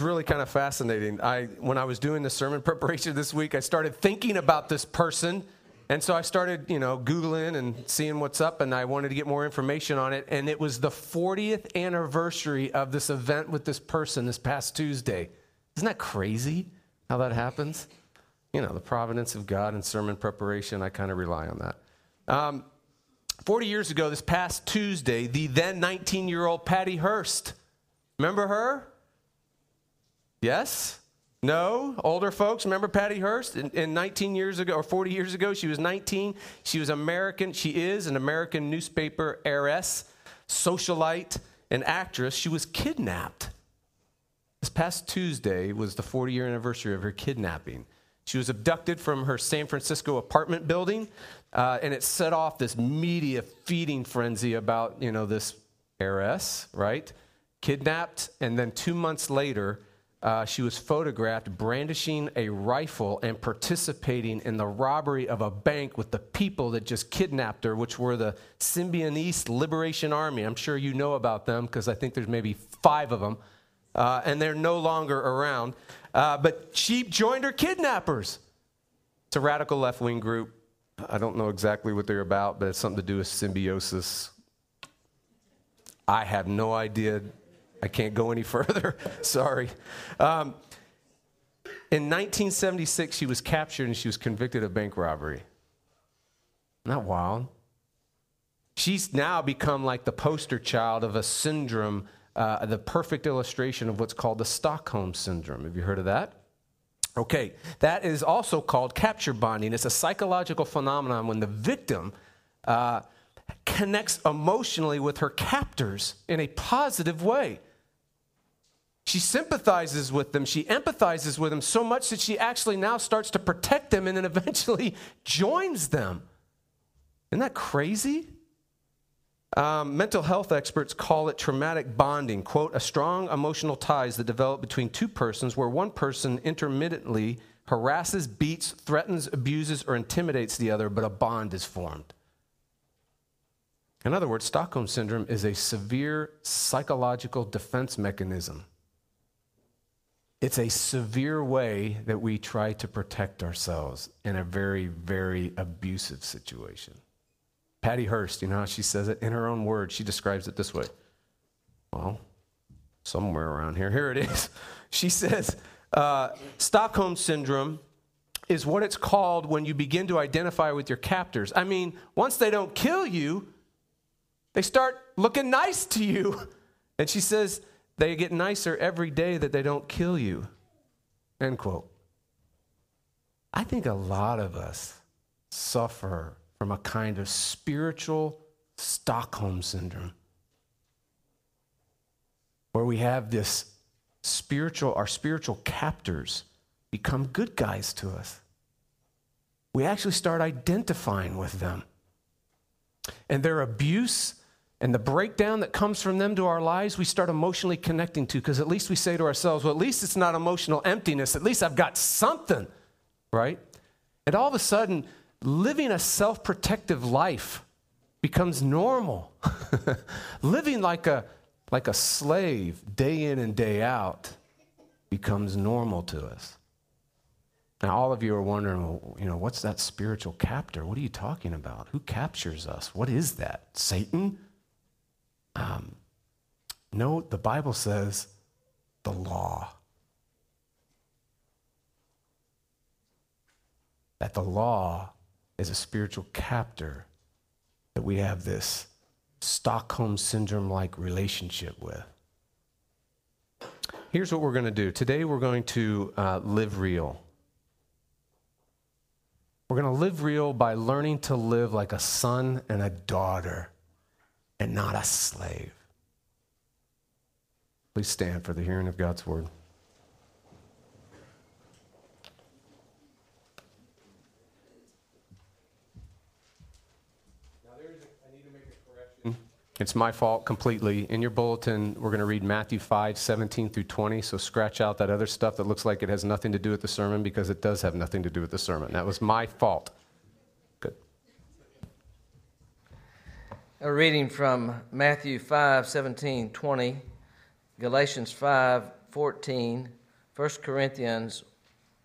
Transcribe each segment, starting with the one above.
really kind of fascinating. I, when I was doing the sermon preparation this week, I started thinking about this person. And so I started, you know, Googling and seeing what's up, and I wanted to get more information on it. And it was the 40th anniversary of this event with this person this past Tuesday. Isn't that crazy how that happens? You know, the providence of God and sermon preparation, I kind of rely on that. Um, 40 years ago, this past Tuesday, the then 19 year old Patty Hearst, remember her? Yes? No? Older folks, remember Patty Hearst? In, in 19 years ago, or 40 years ago, she was 19. She was American, she is an American newspaper heiress, socialite, and actress. She was kidnapped. This past Tuesday was the 40 year anniversary of her kidnapping. She was abducted from her San Francisco apartment building, uh, and it set off this media feeding frenzy about, you know, this heiress, right? Kidnapped, and then two months later, uh, she was photographed brandishing a rifle and participating in the robbery of a bank with the people that just kidnapped her, which were the Symbionese Liberation Army. I'm sure you know about them because I think there's maybe five of them, uh, and they're no longer around. Uh, but she joined her kidnappers. It's a radical left wing group. I don't know exactly what they're about, but it's something to do with symbiosis. I have no idea I can't go any further. Sorry. Um, in 1976, she was captured and she was convicted of bank robbery. Not wild. She's now become like the poster child of a syndrome, uh, the perfect illustration of what's called the Stockholm Syndrome. Have you heard of that? Okay, that is also called capture bonding. It's a psychological phenomenon when the victim uh, connects emotionally with her captors in a positive way. She sympathizes with them, she empathizes with them so much that she actually now starts to protect them and then eventually joins them. Isn't that crazy? Um, mental health experts call it traumatic bonding. Quote, a strong emotional ties that develop between two persons where one person intermittently harasses, beats, threatens, abuses, or intimidates the other, but a bond is formed. In other words, Stockholm Syndrome is a severe psychological defense mechanism it's a severe way that we try to protect ourselves in a very, very abusive situation. Patty Hearst, you know how she says it? In her own words, she describes it this way. Well, somewhere around here. Here it is. She says, uh, Stockholm Syndrome is what it's called when you begin to identify with your captors. I mean, once they don't kill you, they start looking nice to you. And she says, they get nicer every day that they don't kill you. End quote. I think a lot of us suffer from a kind of spiritual Stockholm syndrome where we have this spiritual, our spiritual captors become good guys to us. We actually start identifying with them. And their abuse and the breakdown that comes from them to our lives, we start emotionally connecting to because at least we say to ourselves, well, at least it's not emotional emptiness. At least I've got something, right? And all of a sudden, living a self protective life becomes normal. living like a, like a slave day in and day out becomes normal to us. Now, all of you are wondering, well, you know, what's that spiritual captor? What are you talking about? Who captures us? What is that? Satan? Um, no, the Bible says the law. That the law is a spiritual captor that we have this Stockholm syndrome like relationship with. Here's what we're going to do today we're going to uh, live real. We're going to live real by learning to live like a son and a daughter and not a slave. Please stand for the hearing of God's word. Hmm? It's my fault completely. In your bulletin, we're going to read Matthew 5, 17 through 20. So scratch out that other stuff that looks like it has nothing to do with the sermon because it does have nothing to do with the sermon. That was my fault. A reading from Matthew 5 17, 20, Galatians 5 14, 1 Corinthians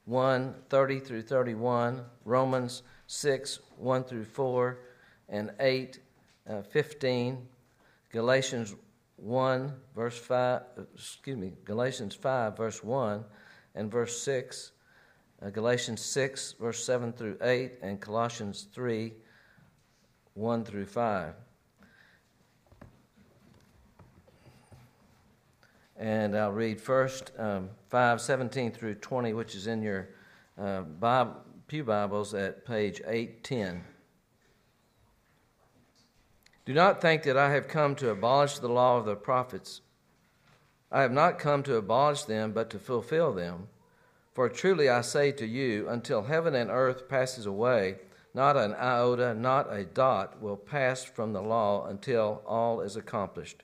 1 30 through 31, Romans 6 1 through 4, and 8 uh, 15, Galatians 1 verse 5, excuse me, Galatians 5 verse 1 and verse 6, uh, Galatians 6 verse 7 through 8, and Colossians 3 1 through 5. And I'll read first um, 5 17 through 20, which is in your uh, Bible, Pew Bibles at page 810. Do not think that I have come to abolish the law of the prophets. I have not come to abolish them, but to fulfill them. For truly I say to you, until heaven and earth passes away, not an iota, not a dot will pass from the law until all is accomplished.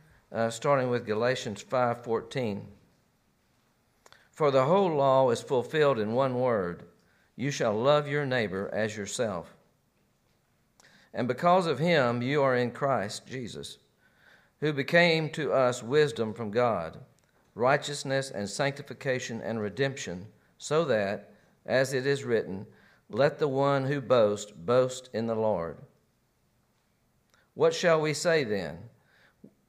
uh, starting with Galatians 5:14. For the whole law is fulfilled in one word: you shall love your neighbor as yourself. And because of him you are in Christ Jesus, who became to us wisdom from God, righteousness and sanctification and redemption, so that, as it is written, let the one who boasts boast in the Lord. What shall we say then?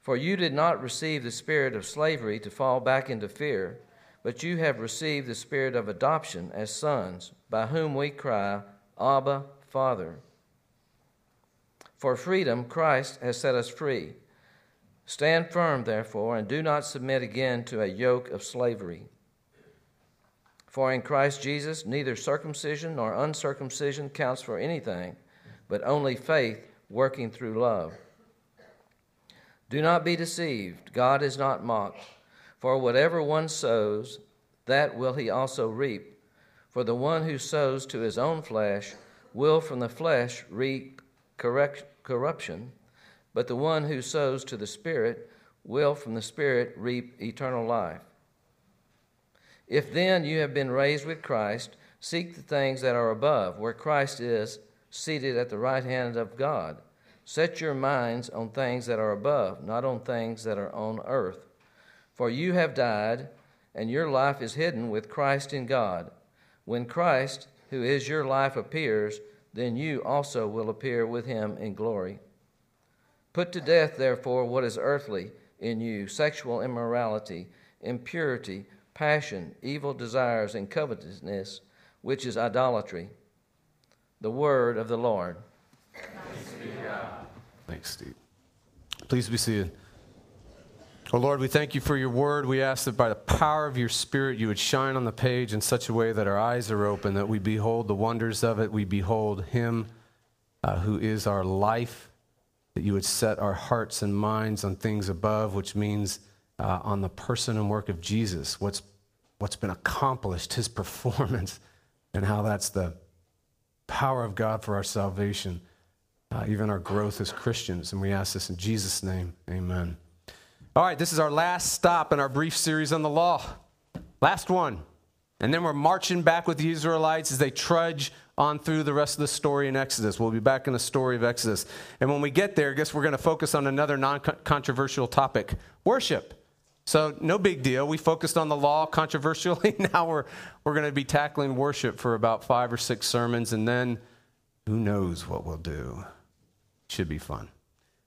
For you did not receive the spirit of slavery to fall back into fear, but you have received the spirit of adoption as sons, by whom we cry, Abba, Father. For freedom, Christ has set us free. Stand firm, therefore, and do not submit again to a yoke of slavery. For in Christ Jesus, neither circumcision nor uncircumcision counts for anything, but only faith working through love. Do not be deceived. God is not mocked. For whatever one sows, that will he also reap. For the one who sows to his own flesh will from the flesh reap correct, corruption, but the one who sows to the Spirit will from the Spirit reap eternal life. If then you have been raised with Christ, seek the things that are above, where Christ is seated at the right hand of God. Set your minds on things that are above, not on things that are on earth. For you have died, and your life is hidden with Christ in God. When Christ, who is your life, appears, then you also will appear with him in glory. Put to death, therefore, what is earthly in you sexual immorality, impurity, passion, evil desires, and covetousness, which is idolatry. The word of the Lord. Thanks, Steve. Please be seated. Oh Lord, we thank you for your word. We ask that by the power of your Spirit, you would shine on the page in such a way that our eyes are open, that we behold the wonders of it. We behold Him uh, who is our life, that you would set our hearts and minds on things above, which means uh, on the person and work of Jesus, what's, what's been accomplished, His performance, and how that's the power of God for our salvation uh, even our growth as Christians. And we ask this in Jesus' name. Amen. All right, this is our last stop in our brief series on the law. Last one. And then we're marching back with the Israelites as they trudge on through the rest of the story in Exodus. We'll be back in the story of Exodus. And when we get there, I guess we're going to focus on another non controversial topic worship. So, no big deal. We focused on the law controversially. now we're, we're going to be tackling worship for about five or six sermons, and then who knows what we'll do. Should be fun.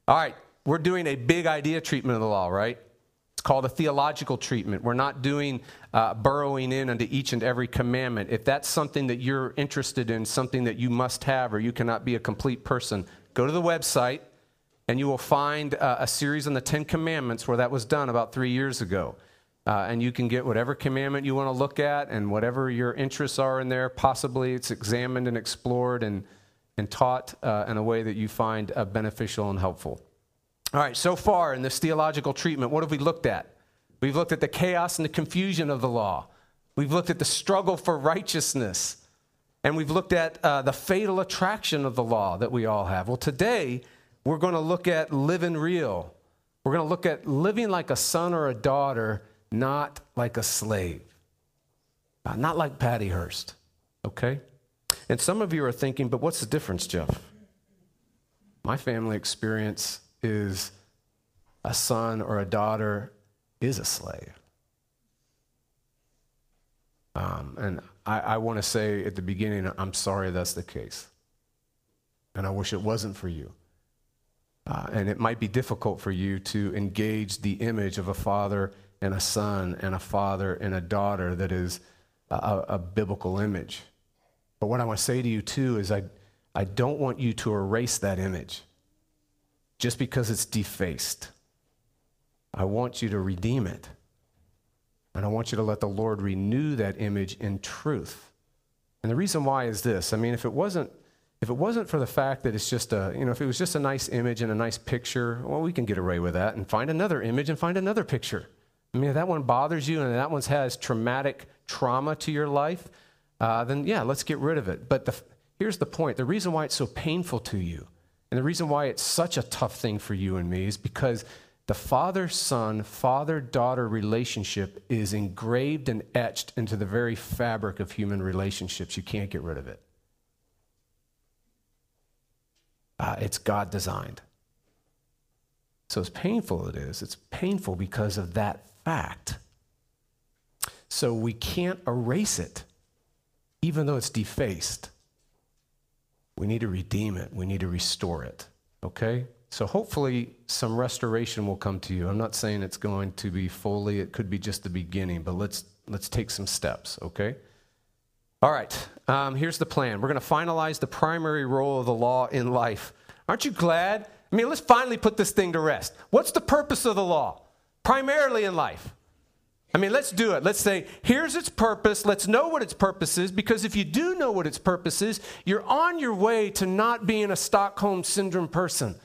All right, we're doing a big idea treatment of the law, right? It's called a theological treatment. We're not doing uh, burrowing in into each and every commandment. If that's something that you're interested in, something that you must have, or you cannot be a complete person, go to the website and you will find uh, a series on the Ten Commandments where that was done about three years ago. Uh, and you can get whatever commandment you want to look at and whatever your interests are in there. Possibly it's examined and explored and, and taught uh, in a way that you find uh, beneficial and helpful. All right, so far in this theological treatment, what have we looked at? We've looked at the chaos and the confusion of the law. We've looked at the struggle for righteousness. And we've looked at uh, the fatal attraction of the law that we all have. Well, today, we're going to look at living real. We're going to look at living like a son or a daughter, not like a slave. Not like Patty Hearst, okay? And some of you are thinking, but what's the difference, Jeff? My family experience is a son or a daughter is a slave. Um, and I, I want to say at the beginning, I'm sorry that's the case. And I wish it wasn't for you. Uh, and it might be difficult for you to engage the image of a father and a son and a father and a daughter that is a, a biblical image. But what I want to say to you, too, is I, I don't want you to erase that image just because it's defaced. I want you to redeem it. And I want you to let the Lord renew that image in truth. And the reason why is this I mean, if it wasn't. If it wasn't for the fact that it's just a, you know, if it was just a nice image and a nice picture, well, we can get away with that and find another image and find another picture. I mean, if that one bothers you and that one has traumatic trauma to your life, uh, then yeah, let's get rid of it. But the, here's the point the reason why it's so painful to you and the reason why it's such a tough thing for you and me is because the father son, father daughter relationship is engraved and etched into the very fabric of human relationships. You can't get rid of it. Uh, it's God designed. So, as painful it is, it's painful because of that fact. So, we can't erase it, even though it's defaced. We need to redeem it, we need to restore it. Okay? So hopefully some restoration will come to you. I'm not saying it's going to be fully, it could be just the beginning, but let's let's take some steps, okay? All right, um, here's the plan. We're going to finalize the primary role of the law in life. Aren't you glad? I mean, let's finally put this thing to rest. What's the purpose of the law? Primarily in life. I mean, let's do it. Let's say, here's its purpose. Let's know what its purpose is, because if you do know what its purpose is, you're on your way to not being a Stockholm Syndrome person.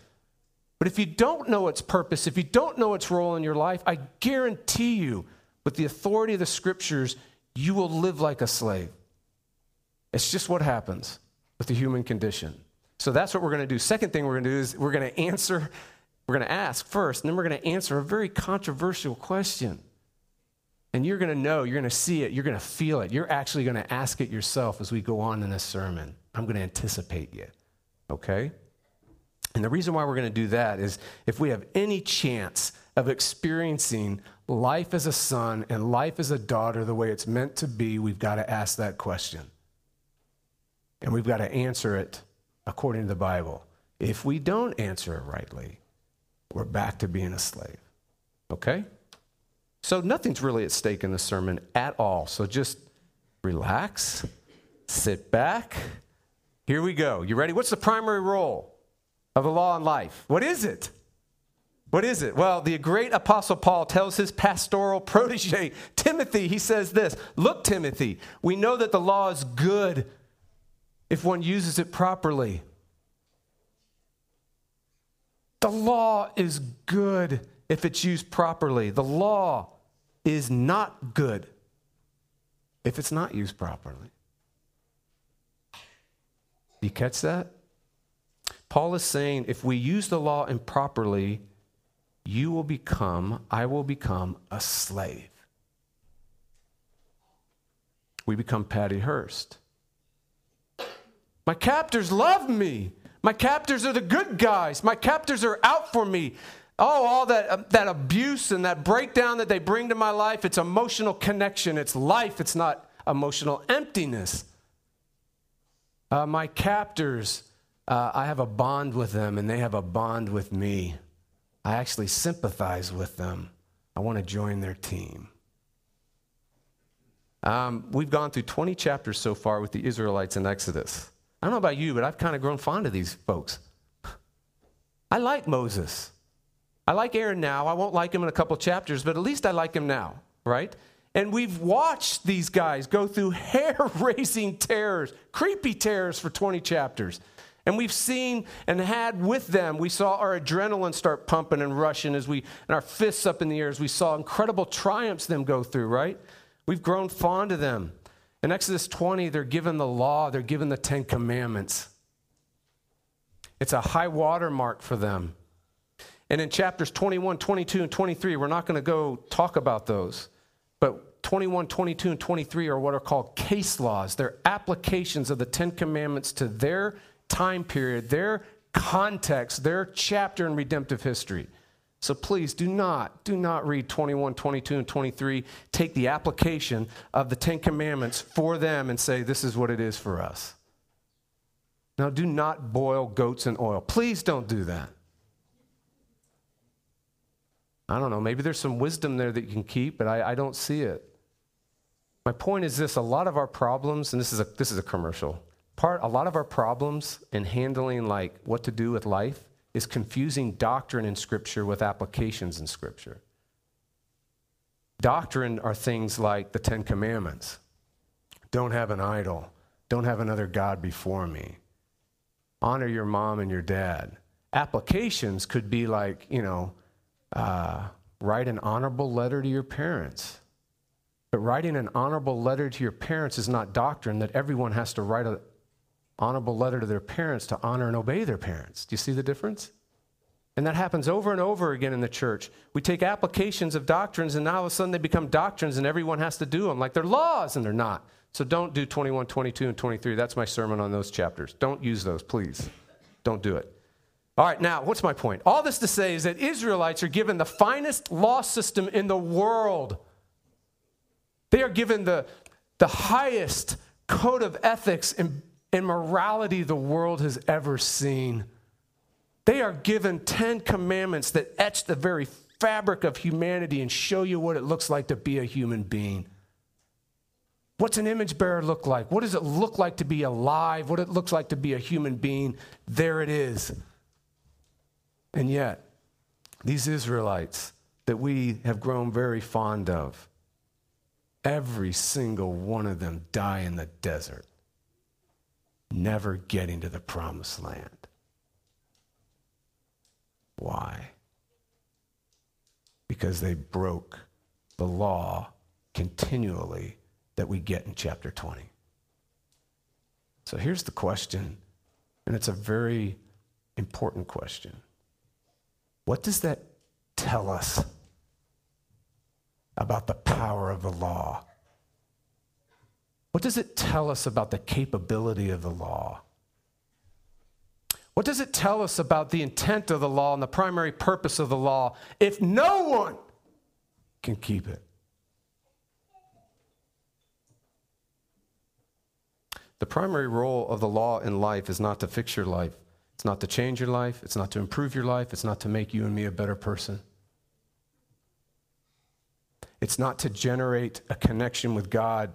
But if you don't know its purpose, if you don't know its role in your life, I guarantee you, with the authority of the scriptures, you will live like a slave. It's just what happens with the human condition. So that's what we're going to do. Second thing we're going to do is we're going to answer, we're going to ask first, and then we're going to answer a very controversial question. And you're going to know, you're going to see it, you're going to feel it. You're actually going to ask it yourself as we go on in this sermon. I'm going to anticipate you. Okay? And the reason why we're going to do that is if we have any chance of experiencing life as a son and life as a daughter the way it's meant to be, we've got to ask that question. And we've got to answer it according to the Bible. If we don't answer it rightly, we're back to being a slave. Okay? So nothing's really at stake in the sermon at all. So just relax, sit back. Here we go. You ready? What's the primary role of the law in life? What is it? What is it? Well, the great apostle Paul tells his pastoral protege, Timothy, he says this Look, Timothy, we know that the law is good if one uses it properly. The law is good if it's used properly. The law is not good if it's not used properly. You catch that? Paul is saying if we use the law improperly, you will become, I will become a slave. We become Patty Hearst. My captors love me. My captors are the good guys. My captors are out for me. Oh, all that, uh, that abuse and that breakdown that they bring to my life, it's emotional connection. It's life, it's not emotional emptiness. Uh, my captors, uh, I have a bond with them and they have a bond with me. I actually sympathize with them. I want to join their team. Um, we've gone through 20 chapters so far with the Israelites in Exodus. I don't know about you, but I've kind of grown fond of these folks. I like Moses. I like Aaron now. I won't like him in a couple chapters, but at least I like him now, right? And we've watched these guys go through hair raising terrors, creepy terrors for 20 chapters. And we've seen and had with them, we saw our adrenaline start pumping and rushing as we, and our fists up in the air as we saw incredible triumphs them go through, right? We've grown fond of them. In Exodus 20, they're given the law, they're given the Ten Commandments. It's a high water mark for them. And in chapters 21, 22, and 23, we're not going to go talk about those. But 21, 22, and 23 are what are called case laws. They're applications of the Ten Commandments to their time period, their context, their chapter in redemptive history. So please do not, do not read 21, 22, and 23. Take the application of the Ten Commandments for them and say, this is what it is for us. Now, do not boil goats in oil. Please don't do that. I don't know, maybe there's some wisdom there that you can keep, but I, I don't see it. My point is this a lot of our problems, and this is a, this is a commercial, part, a lot of our problems in handling like what to do with life is confusing doctrine in Scripture with applications in Scripture. Doctrine are things like the Ten Commandments don't have an idol, don't have another God before me, honor your mom and your dad. Applications could be like, you know, uh, write an honorable letter to your parents. But writing an honorable letter to your parents is not doctrine that everyone has to write an honorable letter to their parents to honor and obey their parents. Do you see the difference? And that happens over and over again in the church. We take applications of doctrines, and now all of a sudden they become doctrines, and everyone has to do them like they're laws, and they're not. So don't do 21, 22, and 23. That's my sermon on those chapters. Don't use those, please. Don't do it. All right, now, what's my point? All this to say is that Israelites are given the finest law system in the world. They are given the, the highest code of ethics and, and morality the world has ever seen. They are given 10 commandments that etch the very fabric of humanity and show you what it looks like to be a human being. What's an image bearer look like? What does it look like to be alive? What it looks like to be a human being? There it is. And yet, these Israelites that we have grown very fond of, every single one of them die in the desert, never getting to the promised land. Why? Because they broke the law continually that we get in chapter 20. So here's the question, and it's a very important question. What does that tell us about the power of the law? What does it tell us about the capability of the law? What does it tell us about the intent of the law and the primary purpose of the law if no one can keep it? The primary role of the law in life is not to fix your life, it's not to change your life. It's not to improve your life. It's not to make you and me a better person. It's not to generate a connection with God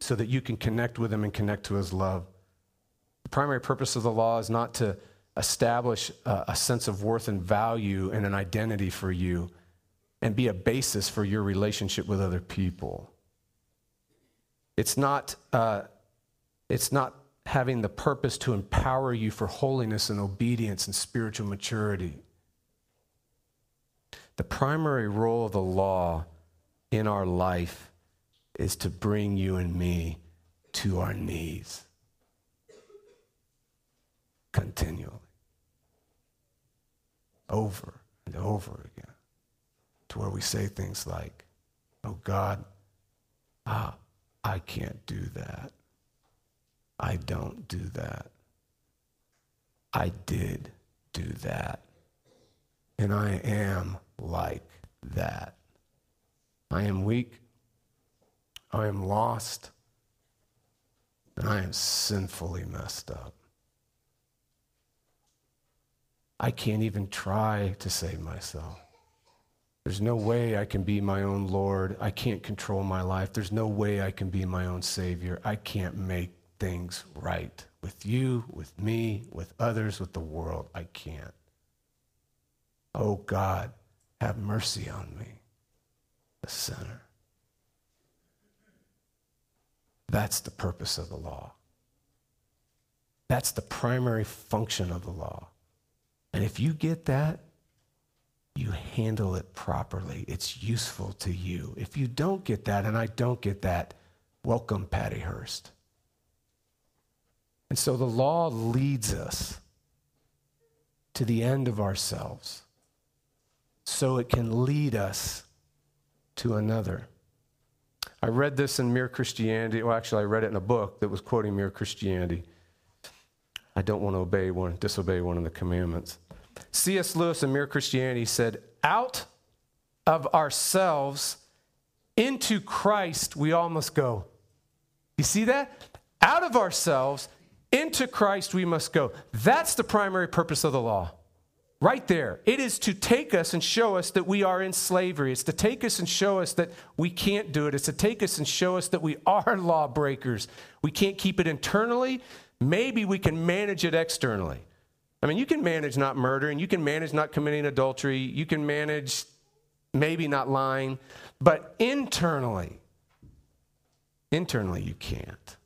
so that you can connect with Him and connect to His love. The primary purpose of the law is not to establish a, a sense of worth and value and an identity for you and be a basis for your relationship with other people. It's not, uh, it's not having the purpose to empower you for holiness and obedience and spiritual maturity. The primary role of the law in our life is to bring you and me to our knees continually, over and over again, to where we say things like, Oh God, ah, I can't do that. I don't do that. I did do that. And I am like that. I am weak. I am lost. And I am sinfully messed up. I can't even try to save myself. There's no way I can be my own Lord. I can't control my life. There's no way I can be my own Savior. I can't make things right with you, with me, with others, with the world. I can't. Oh God, have mercy on me, the sinner. That's the purpose of the law. That's the primary function of the law. And if you get that, you handle it properly. It's useful to you. If you don't get that, and I don't get that, welcome, Patty Hearst. And so the law leads us to the end of ourselves so it can lead us to another. I read this in Mere Christianity. Well, actually, I read it in a book that was quoting Mere Christianity. I don't want to obey one, disobey one of the commandments. C.S. Lewis in Mere Christianity said, Out of ourselves into Christ we all must go. You see that? Out of ourselves into Christ we must go. That's the primary purpose of the law. Right there. It is to take us and show us that we are in slavery. It's to take us and show us that we can't do it. It's to take us and show us that we are lawbreakers. We can't keep it internally. Maybe we can manage it externally. I mean, you can manage not murdering, you can manage not committing adultery, you can manage maybe not lying, but internally, internally, you can't.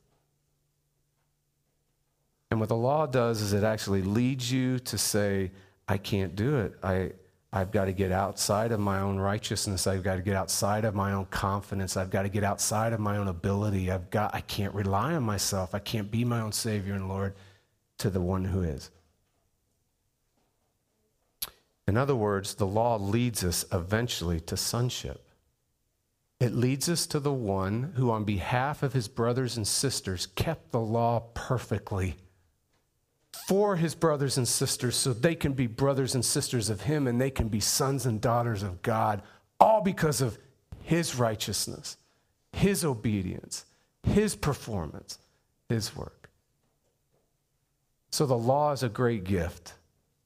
And what the law does is it actually leads you to say, I can't do it. I, I've got to get outside of my own righteousness. I've got to get outside of my own confidence. I've got to get outside of my own ability. I've got, I can't rely on myself. I can't be my own Savior and Lord to the one who is. In other words, the law leads us eventually to sonship. It leads us to the one who, on behalf of his brothers and sisters, kept the law perfectly for his brothers and sisters so they can be brothers and sisters of him and they can be sons and daughters of God, all because of his righteousness, his obedience, his performance, his work. So the law is a great gift,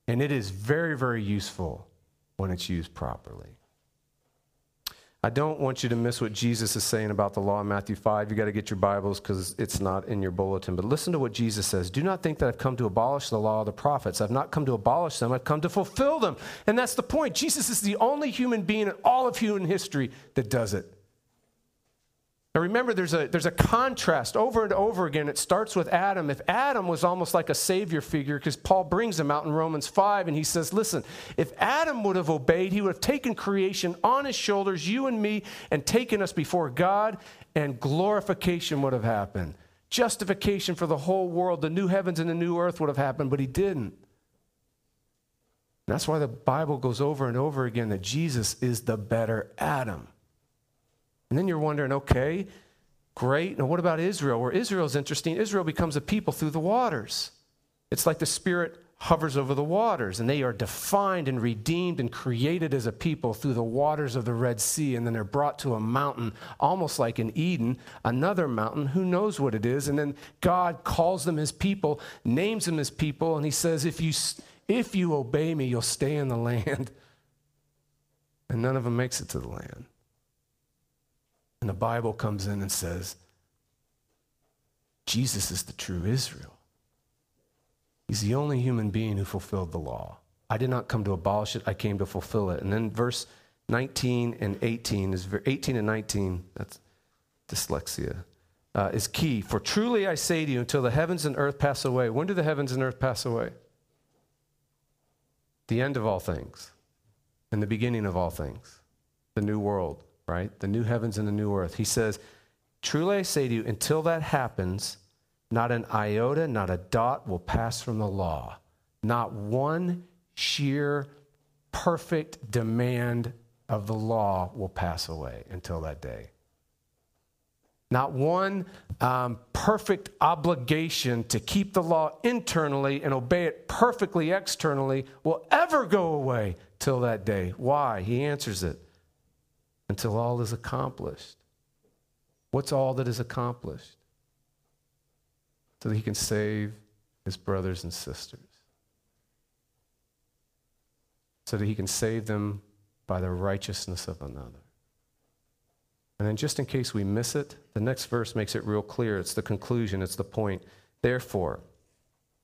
and it is very, very useful when it's used properly. I don't want you to miss what Jesus is saying about the law in Matthew 5. You got to get your Bibles because it's not in your bulletin. But listen to what Jesus says. Do not think that I've come to abolish the law of the prophets. I've not come to abolish them, I've come to fulfill them. And that's the point. Jesus is the only human being in all of human history that does it. Now remember, there's a, there's a contrast over and over again. It starts with Adam. If Adam was almost like a savior figure, because Paul brings him out in Romans 5, and he says, Listen, if Adam would have obeyed, he would have taken creation on his shoulders, you and me, and taken us before God, and glorification would have happened. Justification for the whole world, the new heavens and the new earth would have happened, but he didn't. that's why the Bible goes over and over again that Jesus is the better Adam. And then you're wondering, okay, great. Now, what about Israel? Where Israel is interesting, Israel becomes a people through the waters. It's like the Spirit hovers over the waters, and they are defined and redeemed and created as a people through the waters of the Red Sea. And then they're brought to a mountain, almost like in Eden, another mountain, who knows what it is. And then God calls them his people, names them his people, and he says, If you, if you obey me, you'll stay in the land. And none of them makes it to the land. And the Bible comes in and says, Jesus is the true Israel. He's the only human being who fulfilled the law. I did not come to abolish it, I came to fulfill it. And then verse 19 and 18 is 18 and 19, that's dyslexia, uh, is key. For truly I say to you, until the heavens and earth pass away. When do the heavens and earth pass away? The end of all things, and the beginning of all things, the new world right? The new heavens and the new earth. He says, Truly I say to you, until that happens, not an iota, not a dot will pass from the law. Not one sheer, perfect demand of the law will pass away until that day. Not one um, perfect obligation to keep the law internally and obey it perfectly externally will ever go away till that day. Why? He answers it until all is accomplished. What's all that is accomplished? So that he can save his brothers and sisters. So that he can save them by the righteousness of another. And then, just in case we miss it, the next verse makes it real clear. It's the conclusion, it's the point. Therefore,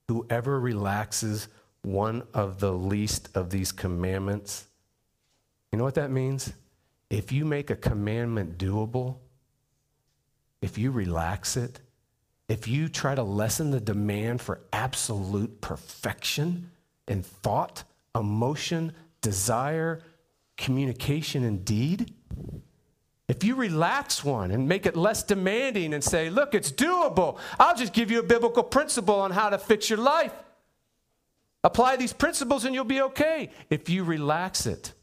whoever relaxes one of the least of these commandments, you know what that means? If you make a commandment doable, if you relax it, if you try to lessen the demand for absolute perfection in thought, emotion, desire, communication, and deed, if you relax one and make it less demanding and say, look, it's doable, I'll just give you a biblical principle on how to fix your life. Apply these principles and you'll be okay. If you relax it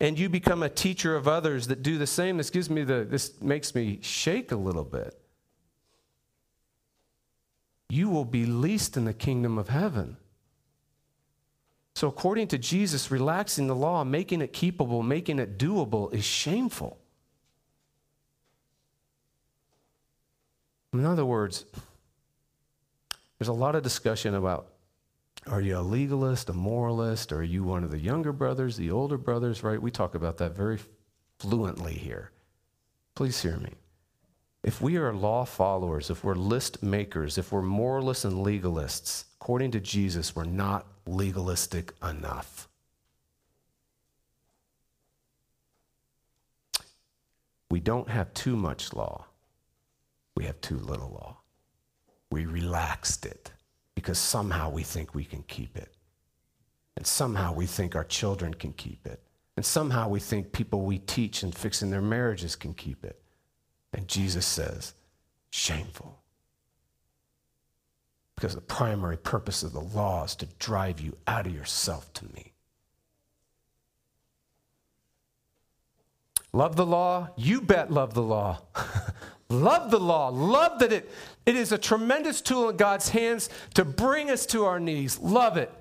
and you become a teacher of others that do the same, this gives me the this makes me shake a little bit. You will be least in the kingdom of heaven. So, according to Jesus, relaxing the law, making it keepable, making it doable is shameful. In other words, there's a lot of discussion about are you a legalist, a moralist, or are you one of the younger brothers, the older brothers, right? We talk about that very fluently here. Please hear me. If we are law followers, if we're list makers, if we're moralists and legalists, according to Jesus, we're not legalistic enough. We don't have too much law we have too little law. We relaxed it because somehow we think we can keep it. And somehow we think our children can keep it. And somehow we think people we teach and fixing their marriages can keep it. And Jesus says, shameful. Because the primary purpose of the law is to drive you out of yourself to me. Love the law? You bet love the law. Love the law. Love that it, it is a tremendous tool in God's hands to bring us to our knees. Love it.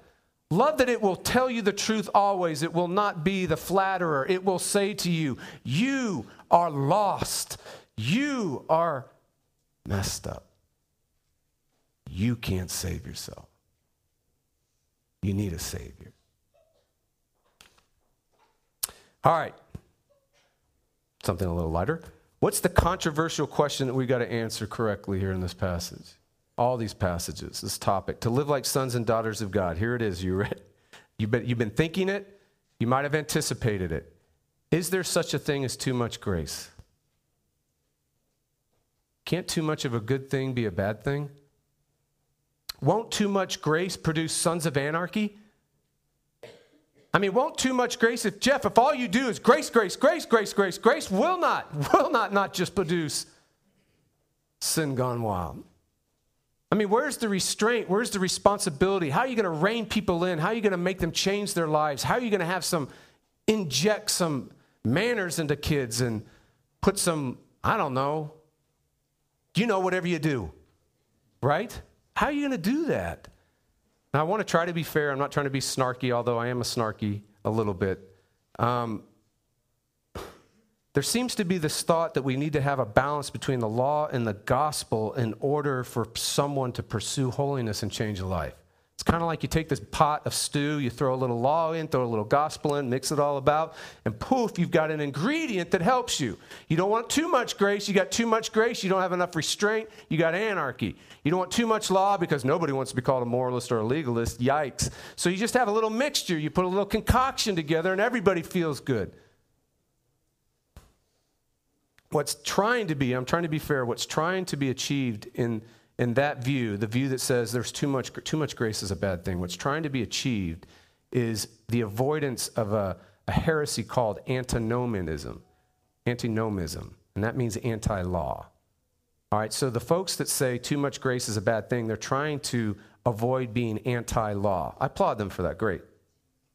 Love that it will tell you the truth always. It will not be the flatterer. It will say to you, You are lost. You are messed up. You can't save yourself. You need a Savior. All right. Something a little lighter. What's the controversial question that we've got to answer correctly here in this passage? All these passages, this topic. To live like sons and daughters of God. Here it is. You read, you've, been, you've been thinking it, you might have anticipated it. Is there such a thing as too much grace? Can't too much of a good thing be a bad thing? Won't too much grace produce sons of anarchy? I mean, won't too much grace, if Jeff, if all you do is grace, grace, grace, grace, grace, grace, will not, will not not just produce sin gone wild. I mean, where's the restraint? Where's the responsibility? How are you going to rein people in? How are you going to make them change their lives? How are you going to have some, inject some manners into kids and put some, I don't know, you know, whatever you do, right? How are you going to do that? Now, I want to try to be fair. I'm not trying to be snarky, although I am a snarky a little bit. Um, there seems to be this thought that we need to have a balance between the law and the gospel in order for someone to pursue holiness and change a life. Kind of like you take this pot of stew, you throw a little law in, throw a little gospel in, mix it all about, and poof, you've got an ingredient that helps you. You don't want too much grace, you got too much grace, you don't have enough restraint, you got anarchy. You don't want too much law because nobody wants to be called a moralist or a legalist. Yikes. So you just have a little mixture, you put a little concoction together, and everybody feels good. What's trying to be, I'm trying to be fair, what's trying to be achieved in in that view, the view that says there's too much, too much grace is a bad thing, what's trying to be achieved is the avoidance of a, a heresy called antinomianism, antinomism, and that means anti law. All right, so the folks that say too much grace is a bad thing, they're trying to avoid being anti law. I applaud them for that. Great.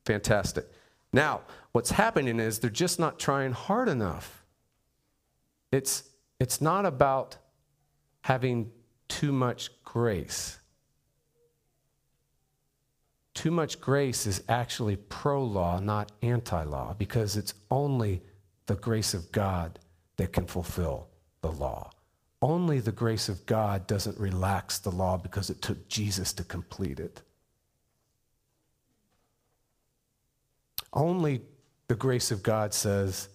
Fantastic. Now, what's happening is they're just not trying hard enough. It's, it's not about having too much grace. Too much grace is actually pro law, not anti law, because it's only the grace of God that can fulfill the law. Only the grace of God doesn't relax the law because it took Jesus to complete it. Only the grace of God says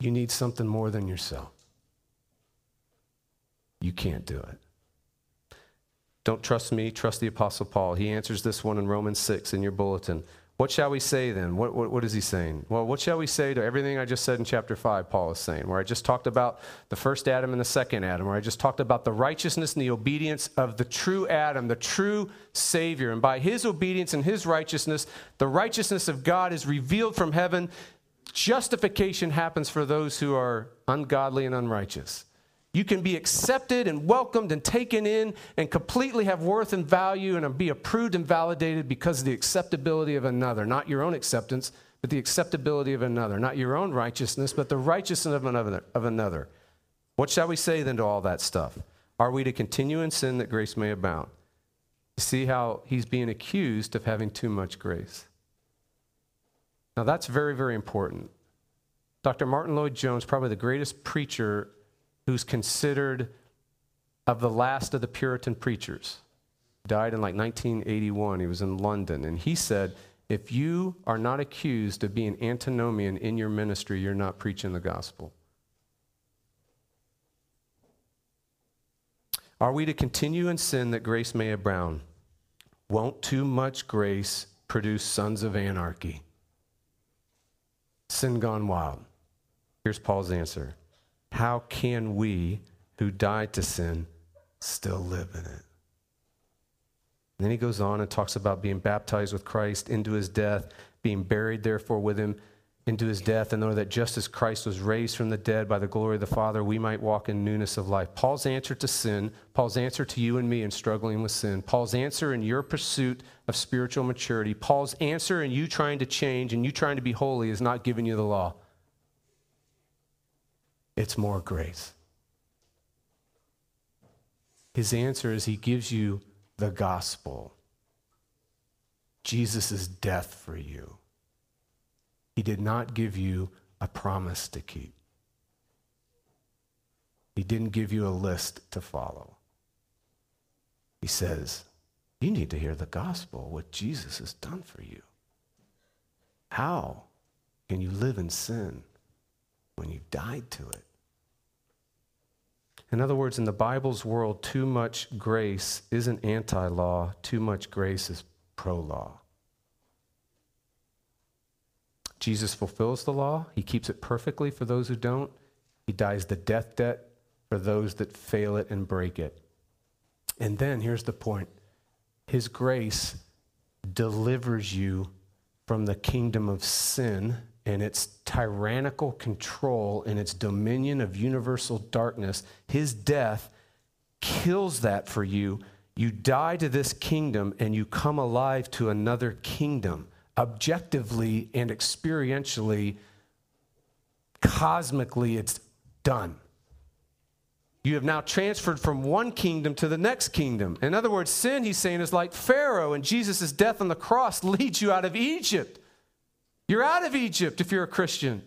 you need something more than yourself. You can't do it. Don't trust me, trust the Apostle Paul. He answers this one in Romans 6 in your bulletin. What shall we say then? What, what, what is he saying? Well, what shall we say to everything I just said in chapter 5, Paul is saying, where I just talked about the first Adam and the second Adam, where I just talked about the righteousness and the obedience of the true Adam, the true Savior. And by his obedience and his righteousness, the righteousness of God is revealed from heaven. Justification happens for those who are ungodly and unrighteous. You can be accepted and welcomed and taken in and completely have worth and value and be approved and validated because of the acceptability of another. Not your own acceptance, but the acceptability of another. Not your own righteousness, but the righteousness of another. Of another. What shall we say then to all that stuff? Are we to continue in sin that grace may abound? See how he's being accused of having too much grace. Now, that's very, very important. Dr. Martyn Lloyd-Jones, probably the greatest preacher who's considered of the last of the Puritan preachers. Died in like 1981. He was in London. And he said, if you are not accused of being antinomian in your ministry, you're not preaching the gospel. Are we to continue in sin that grace may abound? Won't too much grace produce sons of anarchy? Sin gone wild. Here's Paul's answer how can we who died to sin still live in it? And then he goes on and talks about being baptized with Christ into his death, being buried therefore with him into his death, in order that just as Christ was raised from the dead by the glory of the Father, we might walk in newness of life. Paul's answer to sin, Paul's answer to you and me in struggling with sin, Paul's answer in your pursuit of spiritual maturity, Paul's answer in you trying to change and you trying to be holy is not giving you the law it's more grace. His answer is he gives you the gospel Jesus' death for you. He did not give you a promise to keep, He didn't give you a list to follow. He says, You need to hear the gospel, what Jesus has done for you. How can you live in sin? When you died to it. In other words, in the Bible's world, too much grace isn't anti law, too much grace is pro law. Jesus fulfills the law, he keeps it perfectly for those who don't. He dies the death debt for those that fail it and break it. And then here's the point His grace delivers you from the kingdom of sin and its tyrannical control and its dominion of universal darkness, his death kills that for you. You die to this kingdom and you come alive to another kingdom. Objectively and experientially, cosmically, it's done. You have now transferred from one kingdom to the next kingdom. In other words, sin, he's saying, is like Pharaoh, and Jesus' death on the cross leads you out of Egypt. You're out of Egypt if you're a Christian.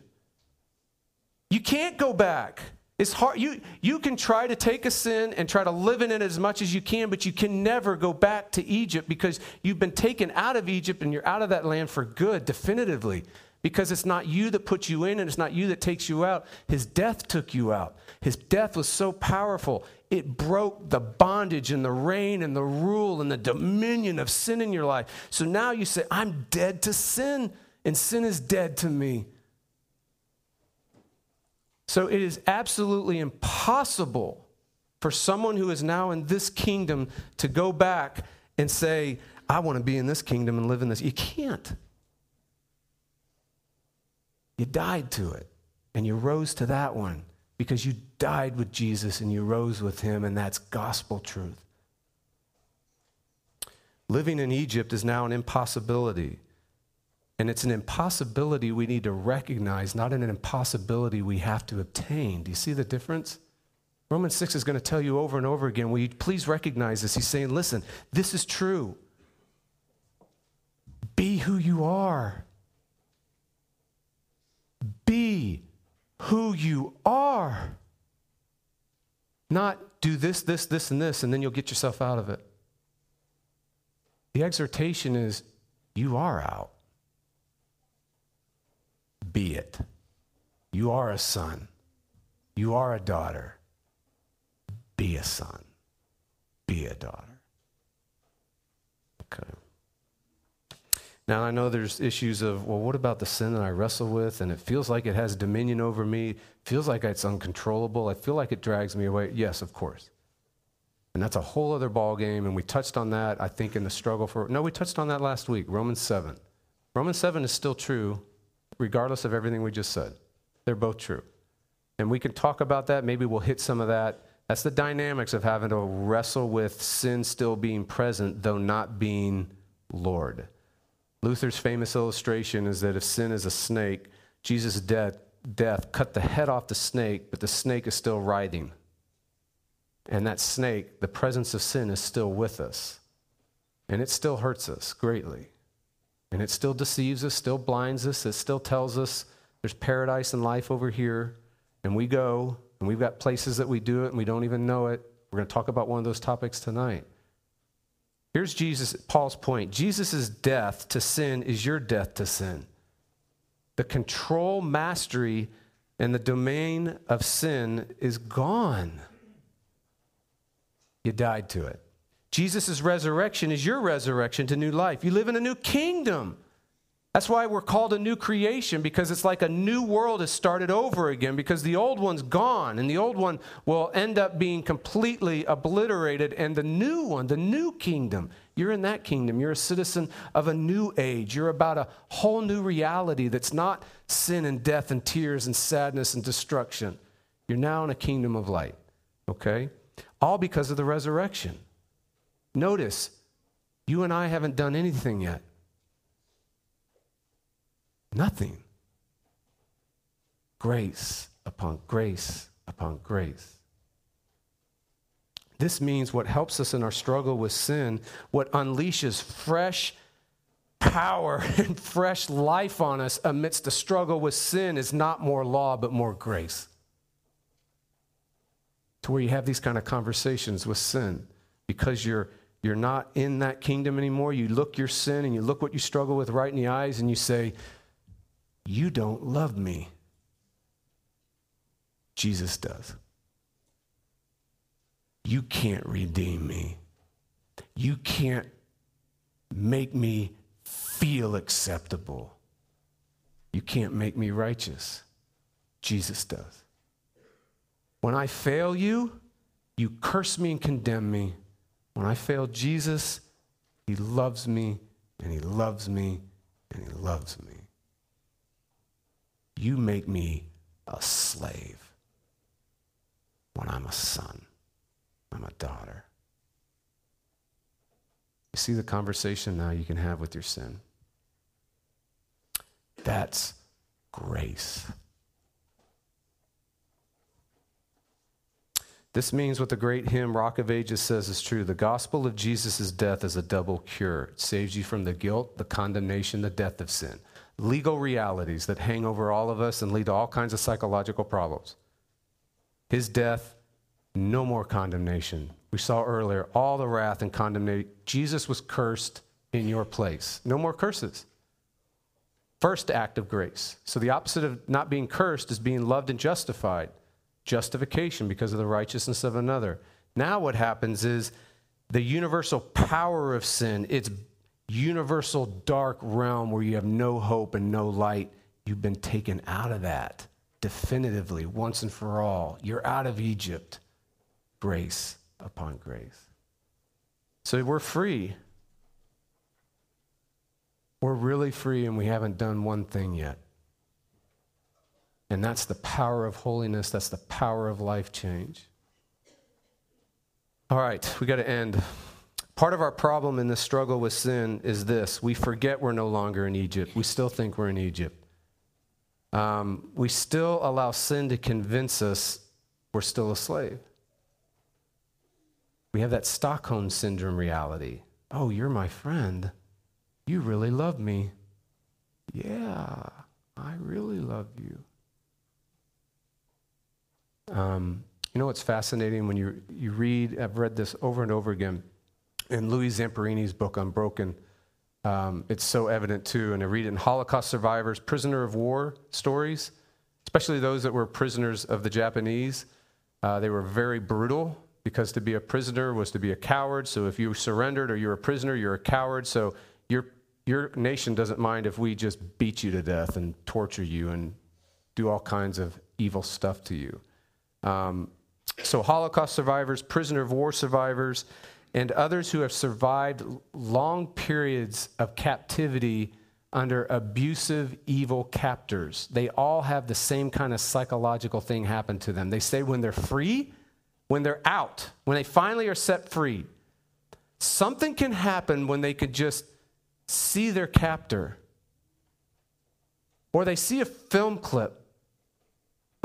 You can't go back. It's hard. You, you can try to take a sin and try to live in it as much as you can, but you can never go back to Egypt because you've been taken out of Egypt and you're out of that land for good, definitively. Because it's not you that puts you in and it's not you that takes you out. His death took you out. His death was so powerful, it broke the bondage and the reign and the rule and the dominion of sin in your life. So now you say, I'm dead to sin and sin is dead to me. So it is absolutely impossible for someone who is now in this kingdom to go back and say, I want to be in this kingdom and live in this. You can't. You died to it, and you rose to that one because you died with Jesus and you rose with him, and that's gospel truth. Living in Egypt is now an impossibility. And it's an impossibility we need to recognize, not an impossibility we have to obtain. Do you see the difference? Romans 6 is going to tell you over and over again, will you please recognize this? He's saying, listen, this is true. Be who you are. Be who you are. Not do this, this, this, and this, and then you'll get yourself out of it. The exhortation is you are out be it. You are a son. You are a daughter. Be a son. Be a daughter. Okay. Now, I know there's issues of, well, what about the sin that I wrestle with? And it feels like it has dominion over me. feels like it's uncontrollable. I feel like it drags me away. Yes, of course. And that's a whole other ball game. And we touched on that, I think, in the struggle for. No, we touched on that last week, Romans 7. Romans 7 is still true, regardless of everything we just said. They're both true. And we can talk about that. Maybe we'll hit some of that. That's the dynamics of having to wrestle with sin still being present, though not being Lord. Luther's famous illustration is that if sin is a snake, Jesus' death, death cut the head off the snake, but the snake is still writhing. And that snake, the presence of sin is still with us. And it still hurts us greatly. And it still deceives us, still blinds us, it still tells us there's paradise and life over here. And we go, and we've got places that we do it, and we don't even know it. We're going to talk about one of those topics tonight. Here's Jesus, Paul's point Jesus' death to sin is your death to sin. The control, mastery, and the domain of sin is gone. You died to it. Jesus' resurrection is your resurrection to new life. You live in a new kingdom. That's why we're called a new creation because it's like a new world has started over again because the old one's gone and the old one will end up being completely obliterated and the new one, the new kingdom, you're in that kingdom. You're a citizen of a new age. You're about a whole new reality that's not sin and death and tears and sadness and destruction. You're now in a kingdom of light, okay? All because of the resurrection. Notice, you and I haven't done anything yet. Nothing. Grace upon grace upon grace. This means what helps us in our struggle with sin, what unleashes fresh power and fresh life on us amidst the struggle with sin is not more law, but more grace. To where you have these kind of conversations with sin because you're, you're not in that kingdom anymore. You look your sin and you look what you struggle with right in the eyes and you say, you don't love me. Jesus does. You can't redeem me. You can't make me feel acceptable. You can't make me righteous. Jesus does. When I fail you, you curse me and condemn me. When I fail Jesus, he loves me and he loves me and he loves me. You make me a slave when I'm a son, I'm a daughter. You see the conversation now you can have with your sin? That's grace. This means what the great hymn Rock of Ages says is true. The gospel of Jesus' death is a double cure. It saves you from the guilt, the condemnation, the death of sin legal realities that hang over all of us and lead to all kinds of psychological problems. His death, no more condemnation. We saw earlier all the wrath and condemnation. Jesus was cursed in your place. No more curses. First act of grace. So the opposite of not being cursed is being loved and justified. Justification because of the righteousness of another. Now what happens is the universal power of sin, its universal dark realm where you have no hope and no light, you've been taken out of that definitively, once and for all. You're out of Egypt. Grace upon grace. So we're free. We're really free, and we haven't done one thing yet. And that's the power of holiness, that's the power of life change. All right, we got to end. Part of our problem in this struggle with sin is this we forget we're no longer in Egypt. We still think we're in Egypt. Um, we still allow sin to convince us we're still a slave. We have that Stockholm syndrome reality. Oh, you're my friend. You really love me. Yeah, I really love you. Um, you know what's fascinating when you, you read, I've read this over and over again in Louis Zamperini's book Unbroken, Um, it's so evident too. And I read it in Holocaust survivors, prisoner of war stories, especially those that were prisoners of the Japanese. Uh, they were very brutal because to be a prisoner was to be a coward. So if you surrendered or you're a prisoner, you're a coward. So your, your nation doesn't mind if we just beat you to death and torture you and do all kinds of evil stuff to you. Um, so, Holocaust survivors, prisoner of war survivors, and others who have survived long periods of captivity under abusive, evil captors. They all have the same kind of psychological thing happen to them. They say when they're free, when they're out, when they finally are set free, something can happen when they could just see their captor, or they see a film clip,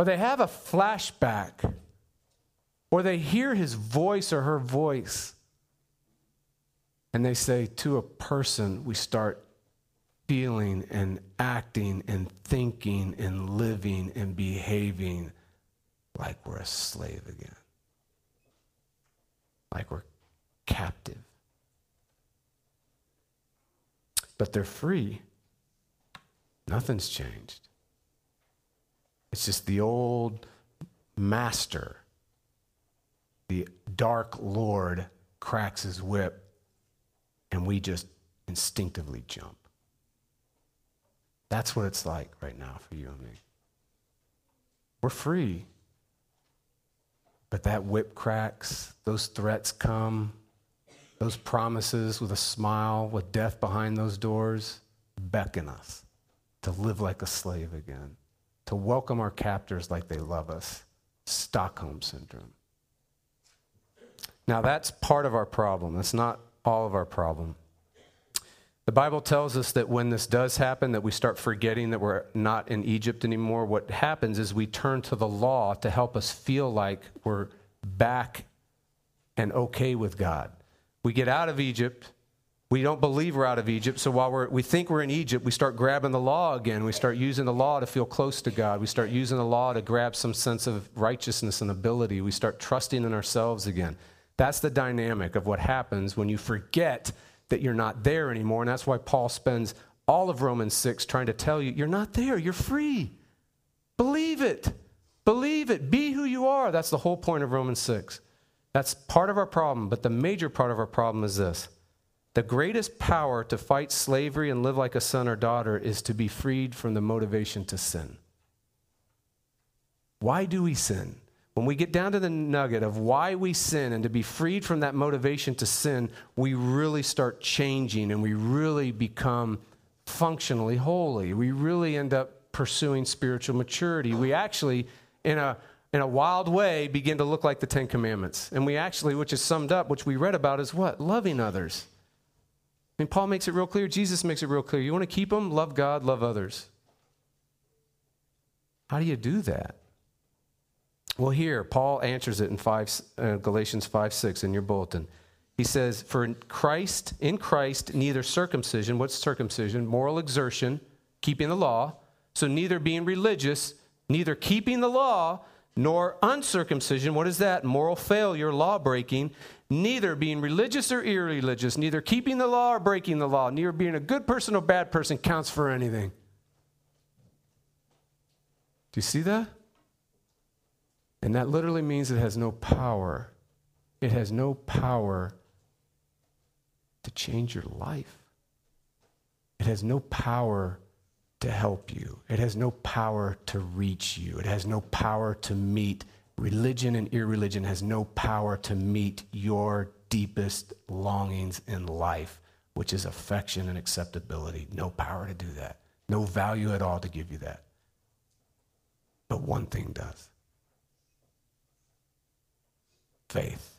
or they have a flashback, or they hear his voice or her voice and they say, to a person, we start feeling and acting and thinking and living and behaving like we're a slave again, like we're captive. But they're free. Nothing's changed. It's just the old master, the dark Lord cracks his whip and we just instinctively jump. That's what it's like right now for you and me. We're free. But that whip cracks, those threats come, those promises with a smile, with death behind those doors, beckon us to live like a slave again, to welcome our captors like they love us. Stockholm Syndrome. Now, that's part of our problem. That's not all of our problem. The Bible tells us that when this does happen, that we start forgetting that we're not in Egypt anymore. What happens is we turn to the law to help us feel like we're back and okay with God. We get out of Egypt. We don't believe we're out of Egypt. So while we're, we think we're in Egypt, we start grabbing the law again. We start using the law to feel close to God. We start using the law to grab some sense of righteousness and ability. We start trusting in ourselves again. That's the dynamic of what happens when you forget that you're not there anymore. And that's why Paul spends all of Romans 6 trying to tell you, you're not there, you're free. Believe it. Believe it. Be who you are. That's the whole point of Romans 6. That's part of our problem. But the major part of our problem is this the greatest power to fight slavery and live like a son or daughter is to be freed from the motivation to sin. Why do we sin? When we get down to the nugget of why we sin and to be freed from that motivation to sin, we really start changing and we really become functionally holy. We really end up pursuing spiritual maturity. We actually, in a in a wild way, begin to look like the Ten Commandments. And we actually, which is summed up, which we read about, is what? Loving others. I mean, Paul makes it real clear. Jesus makes it real clear. You want to keep them? Love God, love others. How do you do that? Well, here, Paul answers it in five, uh, Galatians 5 6 in your bulletin. He says, For in Christ, in Christ, neither circumcision, what's circumcision? Moral exertion, keeping the law. So neither being religious, neither keeping the law, nor uncircumcision, what is that? Moral failure, law breaking. Neither being religious or irreligious, neither keeping the law or breaking the law, neither being a good person or bad person counts for anything. Do you see that? And that literally means it has no power. It has no power to change your life. It has no power to help you. It has no power to reach you. It has no power to meet. Religion and irreligion has no power to meet your deepest longings in life, which is affection and acceptability. No power to do that. No value at all to give you that. But one thing does faith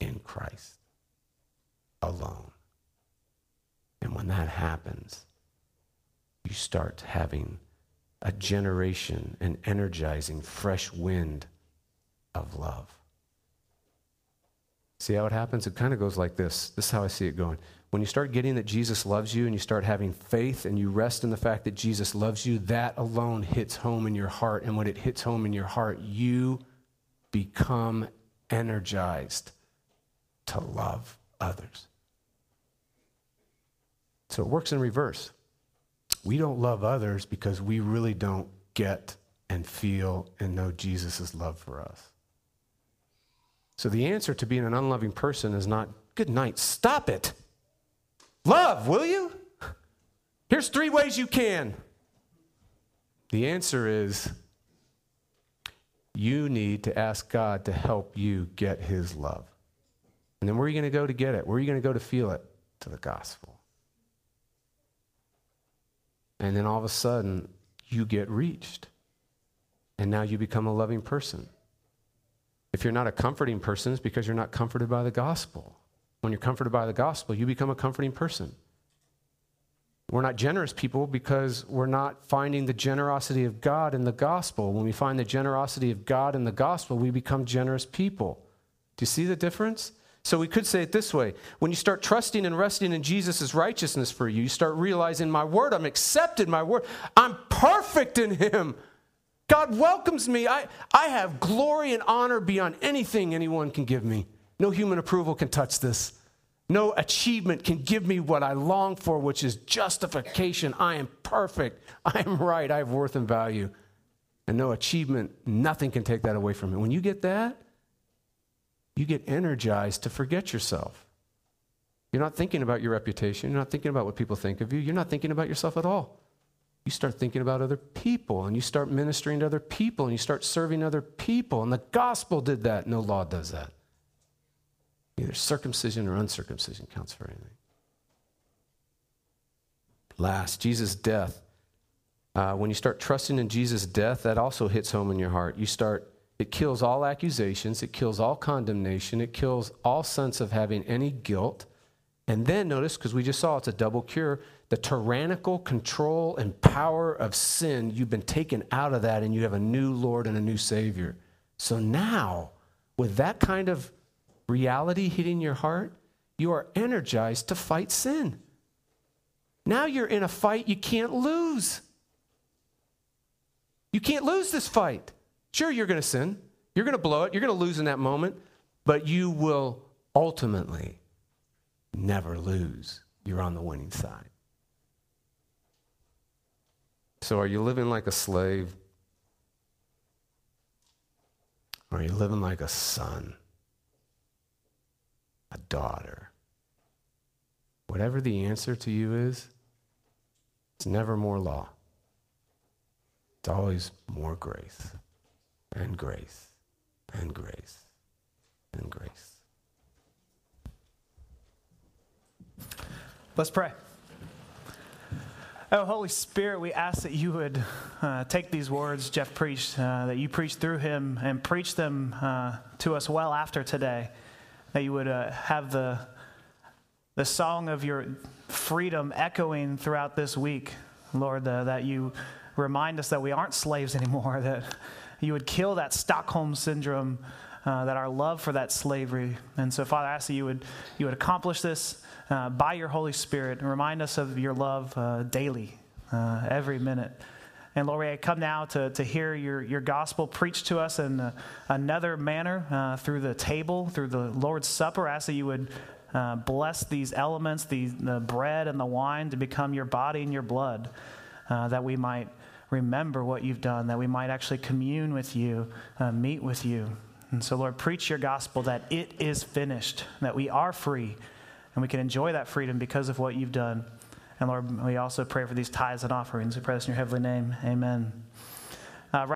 in Christ alone. And when that happens, you start having a generation, an energizing, fresh wind of love. See how it happens? It kind of goes like this. This is how I see it going. When you start getting that Jesus loves you and you start having faith and you rest in the fact that Jesus loves you, that alone hits home in your heart. And when it hits home in your heart, you become energized to love others. So it works in reverse. We don't love others because we really don't get and feel and know Jesus' love for us. So the answer to being an unloving person is not, good night, stop it. Love, will you? Here's three ways you can. The answer is, you need to ask God to help you get his love. And then where are you going to go to get it? Where are you going to go to feel it? To the gospel. And then all of a sudden, you get reached. And now you become a loving person. If you're not a comforting person, it's because you're not comforted by the gospel. When you're comforted by the gospel, you become a comforting person. We're not generous people because we're not finding the generosity of God in the gospel. When we find the generosity of God in the gospel, we become generous people. Do you see the difference? So we could say it this way when you start trusting and resting in Jesus' righteousness for you, you start realizing, my word, I'm accepted, my word, I'm perfect in Him. God welcomes me. I, I have glory and honor beyond anything anyone can give me. No human approval can touch this. No achievement can give me what I long for, which is justification. I am perfect. I am right. I have worth and value. And no achievement, nothing can take that away from me. When you get that, you get energized to forget yourself. You're not thinking about your reputation. You're not thinking about what people think of you. You're not thinking about yourself at all. You start thinking about other people and you start ministering to other people and you start serving other people. And the gospel did that. No law does that. Either circumcision or uncircumcision counts for anything. Last, Jesus' death. Uh, when you start trusting in Jesus' death, that also hits home in your heart. You start it kills all accusations, it kills all condemnation, it kills all sense of having any guilt. And then notice, because we just saw it's a double cure, the tyrannical control and power of sin, you've been taken out of that and you have a new Lord and a new Savior. So now, with that kind of reality hitting your heart, you are energized to fight sin. Now you're in a fight you can't lose. You can't lose this fight. Sure, you're going to sin. You're going to blow it. You're going to lose in that moment. But you will ultimately never lose. You're on the winning side. So, are you living like a slave? Or are you living like a son, a daughter? Whatever the answer to you is, it's never more law, it's always more grace and grace and grace and grace. Let's pray. Oh, Holy Spirit, we ask that you would uh, take these words Jeff preached, uh, that you preached through him, and preach them uh, to us well after today. That you would uh, have the, the song of your freedom echoing throughout this week, Lord, that you remind us that we aren't slaves anymore, that you would kill that Stockholm syndrome, uh, that our love for that slavery. And so, Father, I ask that you would, you would accomplish this uh, by your Holy Spirit and remind us of your love uh, daily, uh, every minute. And Lord, I come now to, to hear your, your gospel preached to us in uh, another manner uh, through the table, through the Lord's Supper. I ask that you would uh, bless these elements, the, the bread and the wine, to become your body and your blood, uh, that we might remember what you've done, that we might actually commune with you, uh, meet with you. And so, Lord, preach your gospel that it is finished, that we are free, and we can enjoy that freedom because of what you've done. And Lord, we also pray for these tithes and offerings. We pray this in your heavenly name. Amen.